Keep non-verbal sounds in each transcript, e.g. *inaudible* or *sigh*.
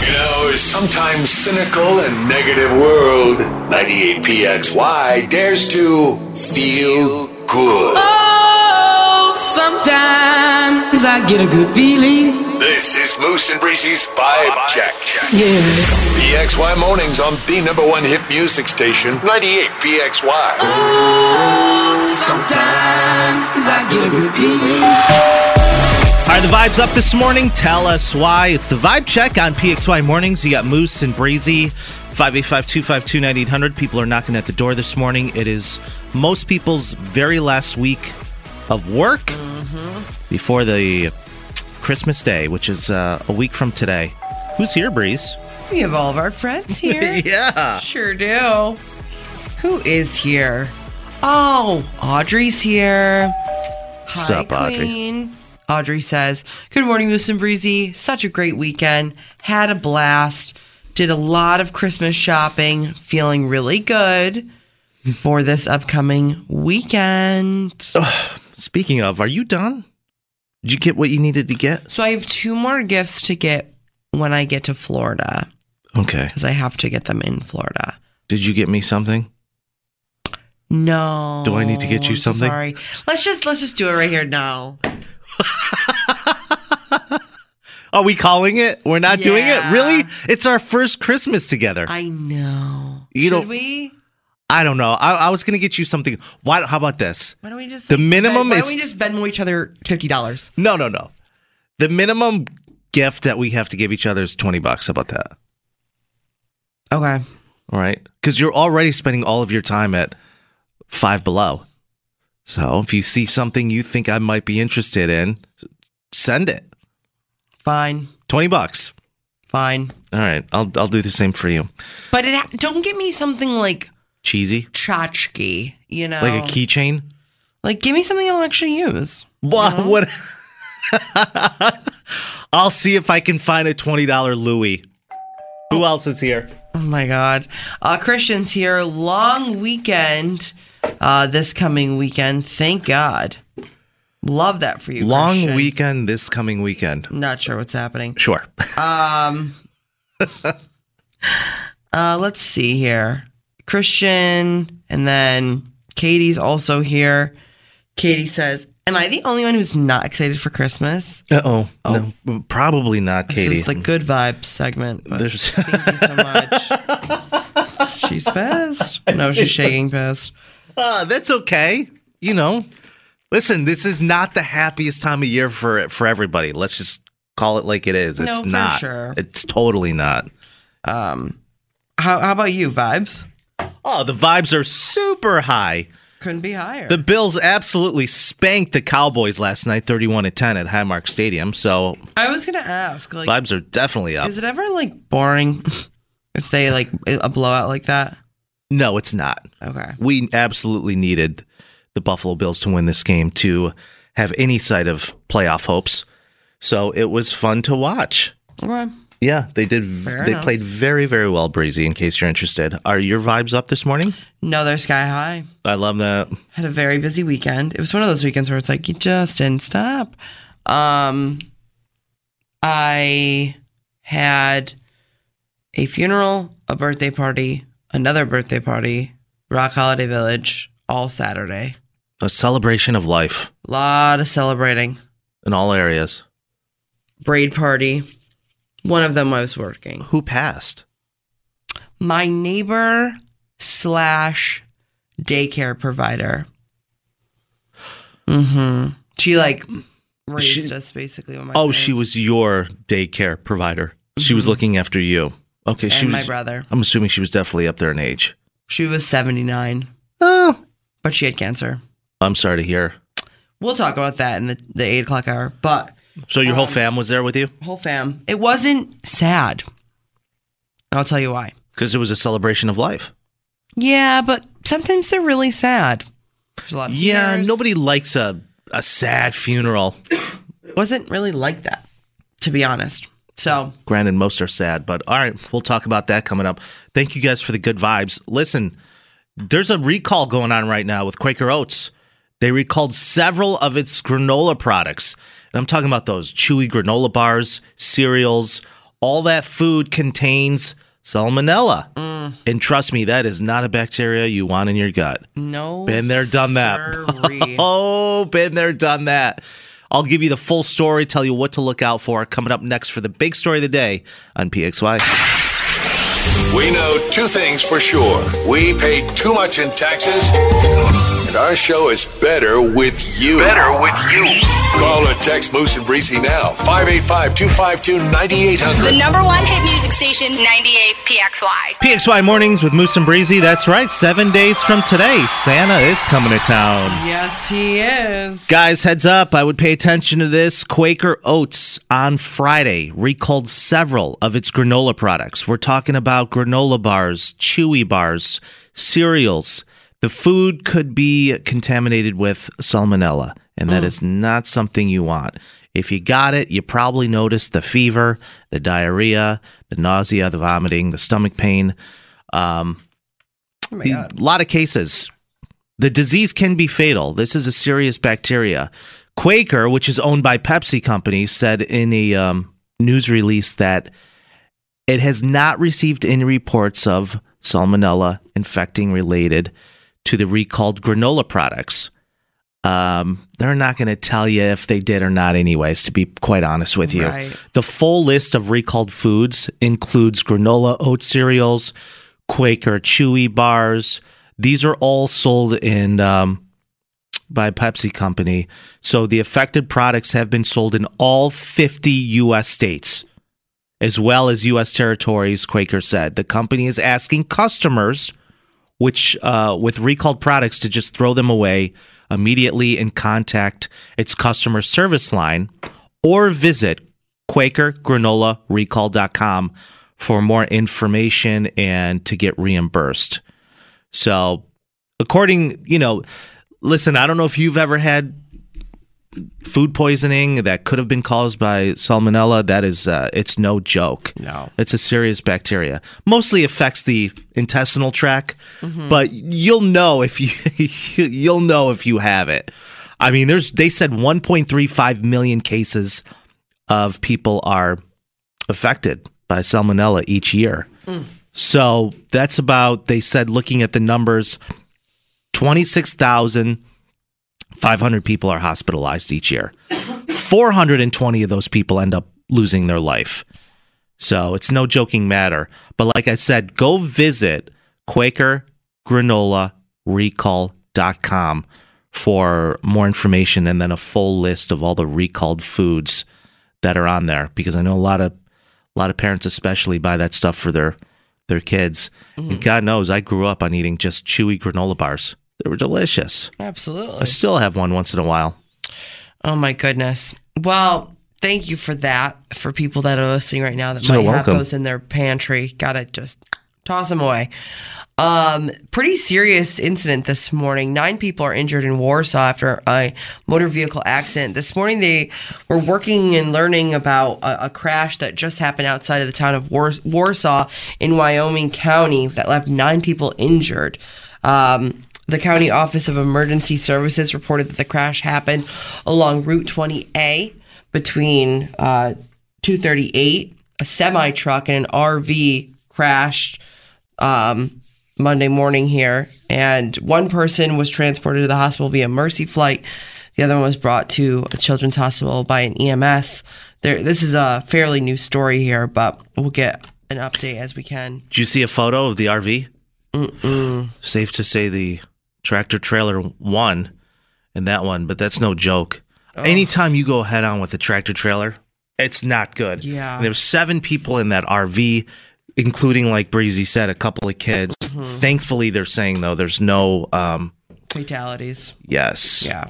You know, sometimes cynical and negative world, 98PXY dares to feel good. Oh, sometimes I get a good feeling. This is Moose and Breezy's Vibe Check. Yeah. PXY mornings on the number one hit music station, 98PXY. Oh, sometimes I get a good feeling. Right, the vibe's up this morning. Tell us why. It's the vibe check on PXY mornings. You got Moose and Breezy, 585 252 9800. People are knocking at the door this morning. It is most people's very last week of work before the Christmas Day, which is uh, a week from today. Who's here, Breeze? We have all of our friends *laughs* here. yeah. Sure do. Who is here? Oh, Audrey's here. Hi, What's up, Queen. Audrey says, Good morning, Moose and Breezy. Such a great weekend. Had a blast. Did a lot of Christmas shopping. Feeling really good for this upcoming weekend. Speaking of, are you done? Did you get what you needed to get? So I have two more gifts to get when I get to Florida Okay. because I have to get them in Florida. Did you get me something? No. Do I need to get you something? sorry. Let's just let's just do it right here now. *laughs* Are we calling it? We're not doing it? Really? It's our first Christmas together. I know. You Should don't- we? I don't know. I, I was going to get you something. Why? How about this? Why don't we just The minimum Why is- don't we just Venmo each other fifty dollars? No, no, no. The minimum gift that we have to give each other is 20 bucks. How about that? Okay. All right. Because you're already spending all of your time at five below. So if you see something you think I might be interested in, send it. Fine. 20 bucks. Fine. All right. I'll, I'll do the same for you. But it ha- don't give me something like Cheesy. tchotchke, you know? Like a keychain. Like give me something I'll actually use. What? What? *laughs* I'll see if I can find a $20 Louis. Who else is here? Oh my god. Uh Christian's here. Long weekend. Uh this coming weekend. Thank God. Love that for you. Long Christian. weekend this coming weekend. Not sure what's happening. Sure. *laughs* Um, uh, let's see here. Christian, and then Katie's also here. Katie says, "Am I the only one who's not excited for Christmas?" Uh oh. No, probably not, This Katie. is the good vibe segment. There's thank you so much. *laughs* she's pissed. No, she's shaking pissed. Uh, that's okay. You know, listen, this is not the happiest time of year for for everybody. Let's just call it like it is. It's No, not. sure. It's totally not. Um, how how about you? Vibes Oh, the vibes are super high. couldn't be higher. The Bills absolutely spanked the Cowboys last night, thirty-one to ten at Highmark Stadium. So I was gonna ask, like, vibes are definitely up. is it ever like boring *laughs* if they like a blowout like that? No, it's not. Okay. We absolutely needed the Buffalo Bills to win this game to have any sight of playoff hopes. So it was fun to watch. Okay. Yeah, they did. Fair they enough. played very, very well, Breezy. In case you're interested, are your vibes up this morning? No, they're sky high. I love that. Had a very busy weekend. It was one of those weekends where it's like you just didn't stop. Um, I had a funeral, a birthday party, another birthday party, Roc Holiday Village, all Saturday. A celebration of life A lot of celebrating. in all areas. Braid party. One of them I was working. Who passed? My neighbor slash daycare provider. Mm-hmm. She like raised She- us basically. Oh, she was your daycare provider. She was Mhm. looking after you. Okay, she And was my brother. I'm assuming she was definitely up there in age. She was seventy nine. Oh, but she had cancer. I'm sorry to hear. We'll talk about that in the, the eight o'clock hour. But So your whole Um, fam was there with you whole fam, it wasn't sad. I'll tell you why. because it was a celebration of life. Yeah, but sometimes they're really sad. There's a lot of Yeah, tears. nobody likes a a sad funeral. *coughs* wasn't really like that, to be honest. So Granted, most are sad, but all right, we'll talk about that coming up. Thank you guys for the good vibes. Listen, there's a recall going on right now with Quaker Oats. They recalled several of its granola products. And I'm talking about those chewy granola bars, cereals, all that food contains salmonella. Mm. And trust me, that is not a bacteria you want in your gut. no, Been there, done that. *laughs* Oh, been there, done that. I'll give you the full story, tell you what to look out for coming up next for the big story of the day on PXY. We know two things for sure. We pay too much in taxes, and our show is better with you. Better with you. Call or text Moose and Breezy now. 585-252-9800. The number one hit music station, 98 PXY. PXY mornings with Moose and Breezy. That's right, seven days from today, Santa is coming to town. yes, he is. Guys, heads up. I would pay attention to this. Quaker Oats on Friday recalled several of its granola products. We're talking about granola bars, chewy bars, cereals. The food could be contaminated with salmonella, and that is not something you want. If you got it, you probably noticed the fever, the diarrhea, the nausea, the vomiting, the stomach pain. Um, Oh A lot of cases. The disease can be fatal. This is a serious bacteria. Quaker, which is owned by Pepsi Company, said in a um, news release that it has not received any reports of salmonella infecting related to the recalled granola products. Um, they're not going to tell you if they did or not, anyways, to be quite honest with you. Right. The full list of recalled foods includes granola oat cereals, Quaker chewy bars. These are all sold in um, by Pepsi Company. So the affected products have been sold in all 50 U.S. states, as well as U.S. territories. Quaker said the company is asking customers, which uh, with recalled products, to just throw them away immediately and contact its customer service line, or visit QuakerGranolaRecall.com for more information and to get reimbursed. So, according, you know, listen, I don't know if you've ever had food poisoning that could have been caused by salmonella. That is, uh, it's no joke. No. It's a serious bacteria. Mostly affects the intestinal tract, Mhm. but you'll know if you *laughs* you'll know if you have it. I mean, there's they said 1.35 million cases of people are affected by salmonella each year. Mm. So that's about, they said, looking at the numbers, 26,500 people are hospitalized each year. 420 of those people end up losing their life. So it's no joking matter. But like I said, go visit QuakerGranolaRecall.com for more information and then a full list of all the recalled foods that are on there because I know a lot of a lot of parents especially buy that stuff for their their kids. And mm. God knows I grew up on eating just chewy granola bars. They were delicious. Absolutely. I still have one once in a while. Oh my goodness. Well, thank you for that. For people that are listening right now that You're might have those in their pantry, gotta just toss them away. Um, pretty serious incident this morning. Nine people are injured in Warsaw after a motor vehicle accident. This morning, they were working and learning about a, a crash that just happened outside of the town of War- Warsaw in Wyoming County that left nine people injured. Um, the county office of emergency services reported that the crash happened along Route 20A between uh, 238. A semi truck and an RV crashed um, Monday morning here, and one person was transported to the hospital via Mercy flight. The other one was brought to a children's hospital by an EMS. there. This is a fairly new story here, but we'll get an update as we can. Did you see a photo of the RV? Mm-mm. Safe to say the tractor trailer won in that one, but that's no joke. Anytime you go head on with a tractor trailer, it's not good. Yeah. And There's seven people in that RV, including, like Breezy said, a couple of kids. Mhm. Thankfully, they're saying, though, there's no, um, Fatalities. yes. Yeah.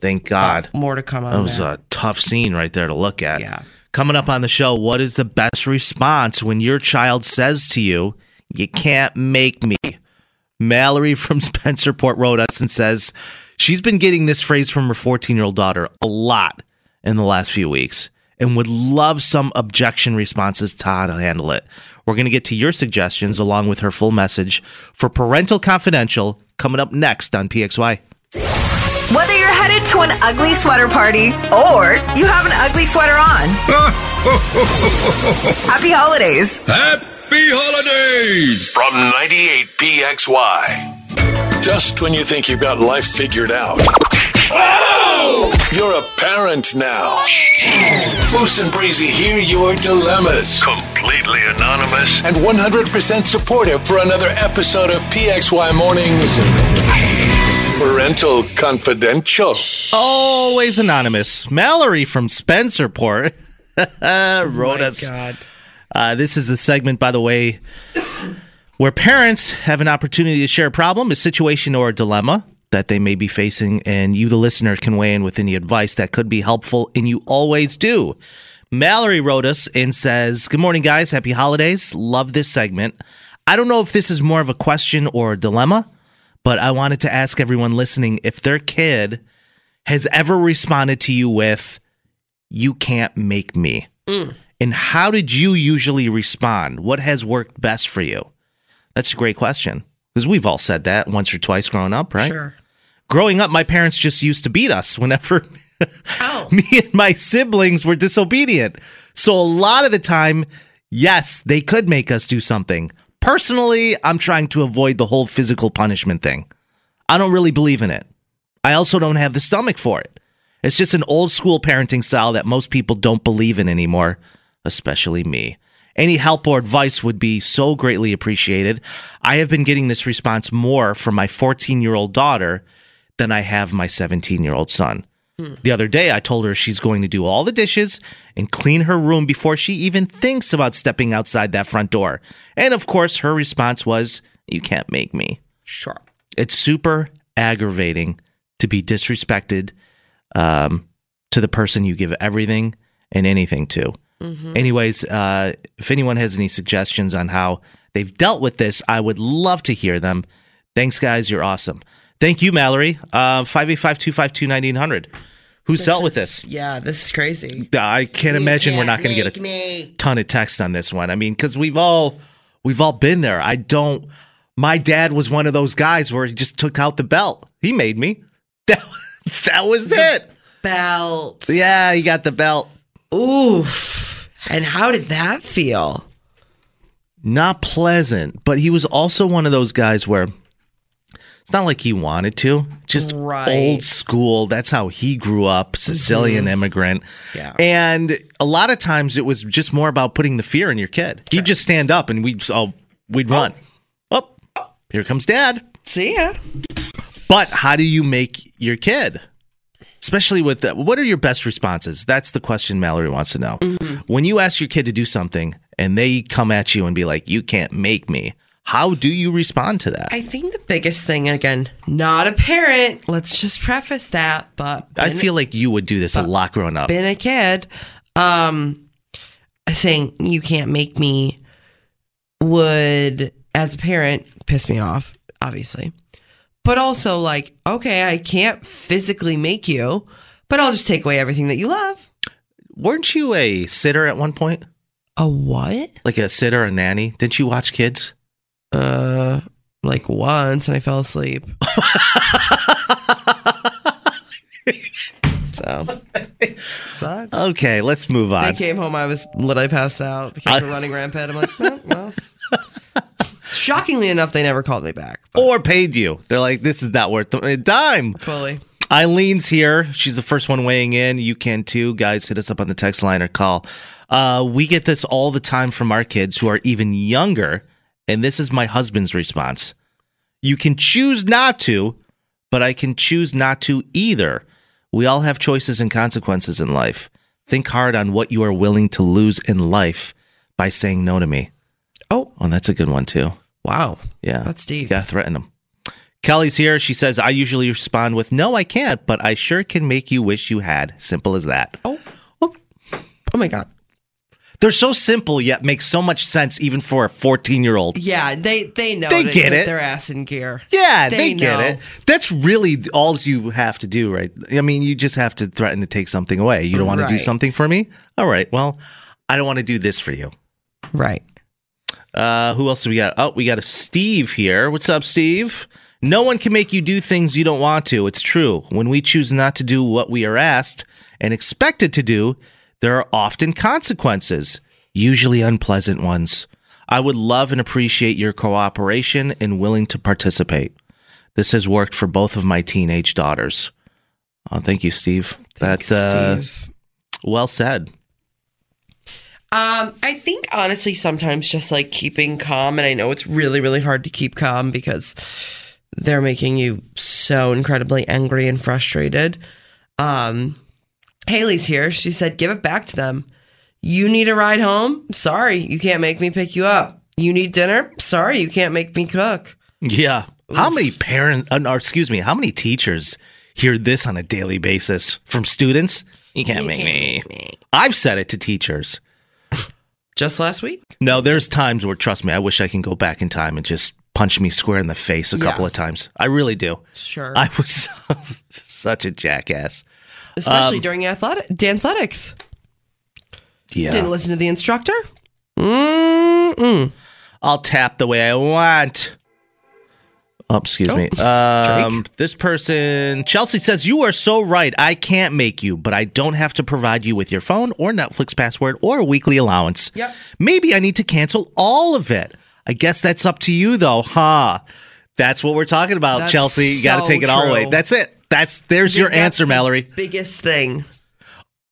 Thank God. More to come on That was that. a tough scene right there to look at. Yeah. Coming up on the show, what is the best response when your child says to you, You can't make me? Mallory from *laughs* Spencerport wrote us and says she's been getting this phrase from her 14 year old daughter a lot in the last few weeks and would love some objection responses to how to handle it. We're going to get to your suggestions along with her full message for Parental Confidential coming up next on PXY. Whether you're headed to an ugly sweater party or you have an ugly sweater on, *laughs* happy holidays. Happy holidays from 98 PXY. Just when you think you've got life figured out. Oh! You're a parent now. Moose and Breezy hear your dilemmas. Completely anonymous. And 100% supportive for another episode of PXY Mornings. Parental Confidential. Always anonymous. Mallory from Spencerport *laughs* wrote my us. God. Uh, this is the segment, by the way, where parents have an opportunity to share a problem, a situation, or a dilemma that they may be facing, and you, the listener, can weigh in with any advice that could be helpful, and you always do. Mallory wrote us and says, Good morning, guys. Happy holidays. Love this segment. I don't know if this is more of a question or a dilemma, but I wanted to ask everyone listening if their kid has ever responded to you with, You can't make me. Mm. And how did you usually respond? What has worked best for you? That's a great question because we've all said that once or twice growing up, right? Sure. Growing up, my parents just used to beat us whenever *laughs* oh. me and my siblings were disobedient. So a lot of the time, yes, they could make us do something. Personally, I'm trying to avoid the whole physical punishment thing. I don't really believe in it. I also don't have the stomach for it. It's just an old school parenting style that most people don't believe in anymore, especially me. Any help or advice would be so greatly appreciated. I have been getting this response more from my 14 year old daughter than I have my 17 year old son. Hmm. The other day, I told her she's going to do all the dishes and clean her room before she even thinks about stepping outside that front door. And of course, her response was, You can't make me. Sure. It's super aggravating to be disrespected um, to the person you give everything and anything to. Mhm. Anyways, uh, if anyone has any suggestions on how they've dealt with this, I would love to hear them. Thanks, guys. You're awesome. Thank you, Mallory. Uh, 585 252 9800. Who's dealt with this? Yeah, this is crazy. I can't imagine we're not going to get a me. ton of text on this one. I mean, because we've all we've all been there. I don't. My dad was one of those guys where he just took out the belt. He made me. *laughs* That *laughs* that was it. Belt. Yeah, he got the belt. Oof. And how did that feel? Not pleasant, but he was also one of those guys where it's not like he wanted to. Just Right. old school. That's how he grew up, Sicilian Mhm. immigrant. Yeah. And a lot of times it was just more about putting the fear in your kid. He'd just stand up and we'd oh, we'd run. Oh, here comes dad. See ya. But how do you make your kid? Especially with the, what are your best responses? That's the question Mallory wants to know. When you ask your kid to do something and they come at you and be like, "You can't make me," how do you respond to that? I think the biggest thing, and again, not a parent. Let's just preface that, but I feel like you would do this a lot growing up. been a kid, um, saying you can't make me would, as a parent, piss me off, obviously. But also, like, okay, I can't physically make you, but I'll just take away everything that you love. Weren't you a sitter at one point? A what? Like a sitter, a nanny? Didn't you watch kids? Uh, like once, and I fell asleep. *laughs* so, sucks. Okay, let's move on. They came home. I was literally passed out. The kids were running rampant. I'm like, "Oh, well. Shockingly enough, they never called me back. Or paid you. They're like, this is not worth a dime. Fully. Eileen's here. She's the first one weighing in. You can too. Guys, hit us up on the text line or call. Uh, we get this all the time from our kids who are even younger. And this is my husband's response You can choose not to, but I can choose not to either. We all have choices and consequences in life. Think hard on what you are willing to lose in life by saying no to me. Oh, that's a good one too. Wow. Yeah. That's deep. Gotta threaten them. Kelly's here. She says, I usually respond with, No, I can't, but I sure can make you wish you had. Simple as that. Oh. Oh, oh my God. They're so simple, yet make so much sense even for a 14 year old. Yeah, they they know They get get it. their ass in gear. Yeah, they, get know. it. That's really all you have to do, right? I mean, you just have to threaten to take something away. You don't want to do something for me? All right. Well, I don't want to do this for you. Right. Uh, who else do we got? Oh, we got a Steve here. What's up, Steve? No one can make you do things you don't want to. It's true. When we choose not to do what we are asked and expected to do, there are often consequences, usually unpleasant ones. I would love and appreciate your cooperation and willing to participate. This has worked for both of my teenage daughters. Oh, thank you, Steve. Thanks, that uh, Steve. well said. Um, I think honestly, sometimes just like keeping calm, and I know it's really, really hard to keep calm because they're making you so incredibly angry and frustrated. Um, Haley's here. She said, "Give it back to them. You need a ride home? Sorry, you can't make me pick you up. You need dinner? Sorry, you can't make me cook." Yeah. How many parents, uh, or excuse me, how many teachers hear this on a daily basis from students? You can't, make, me. I've said it to teachers. Just last week? No, there's times where, trust me, I wish I can go back in time and just punch me square in the face a Yeah. couple of times. I really do. Sure. I was *laughs* such a jackass. Especially Um, during athletic athletics. Yeah. Didn't listen to the instructor? Mm-mm. I'll tap the way I want. Oh, excuse Oh, me. Um, this person, Chelsea says, You are so right. I can't make you, but I don't have to provide you with your phone or Netflix password or weekly allowance. Yep. Maybe I need to cancel all of it. I guess that's up to you, though, huh? That's what we're talking about, That's Chelsea. You got to take it all away. true. That's it. That's there's your answer, Mallory. Biggest thing.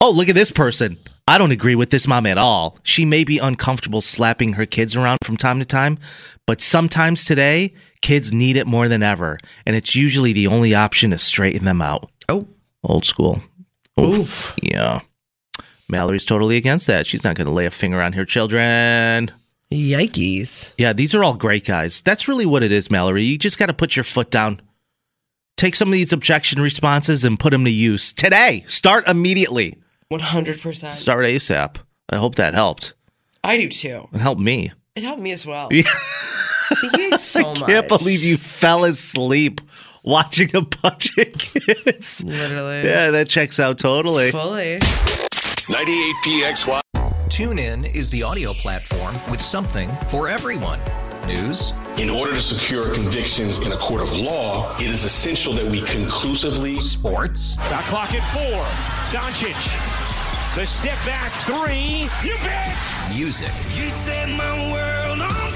Oh, look at this person. I don't agree with this mom at all. She may be uncomfortable slapping her kids around from time to time, but sometimes today, kids need it more than ever, and it's usually the only option to straighten them out. Oh. Old school. Oof. Yeah. Mallory's totally against that. She's not going to lay a finger on her children. Yikes. Yeah, these are all great guys. That's really what it is, Mallory. You just got to put your foot down. Take some of these objection responses and put them to use today. Start immediately. 100%. Start ASAP. I hope that helped. I do too. It helped me. It helped me as well. *laughs* Yeah. Thank *laughs* you so I can't believe you fell asleep watching a bunch of kids. Literally. Yeah, that checks out totally. Fully. 98PXY. TuneIn is the audio platform with something for everyone. News, In order to secure convictions in a court of law, it is essential that we conclusively. sports, Shot clock at four. Doncic. The step back three. You bet. music, You set my world on fire. Yes.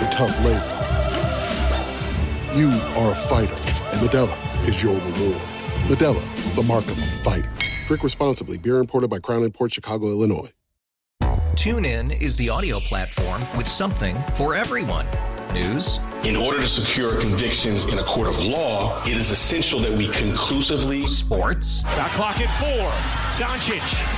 the tough labor. You are a fighter, and Modelo is your reward. Modelo, the mark of a fighter. Drink responsibly. Beer imported by Crown Imports Chicago, Illinois. TuneIn is the audio platform with something for everyone. News. In order to secure convictions in a court of law, it is essential that we conclusively. Sports. Got clock at four. Doncic.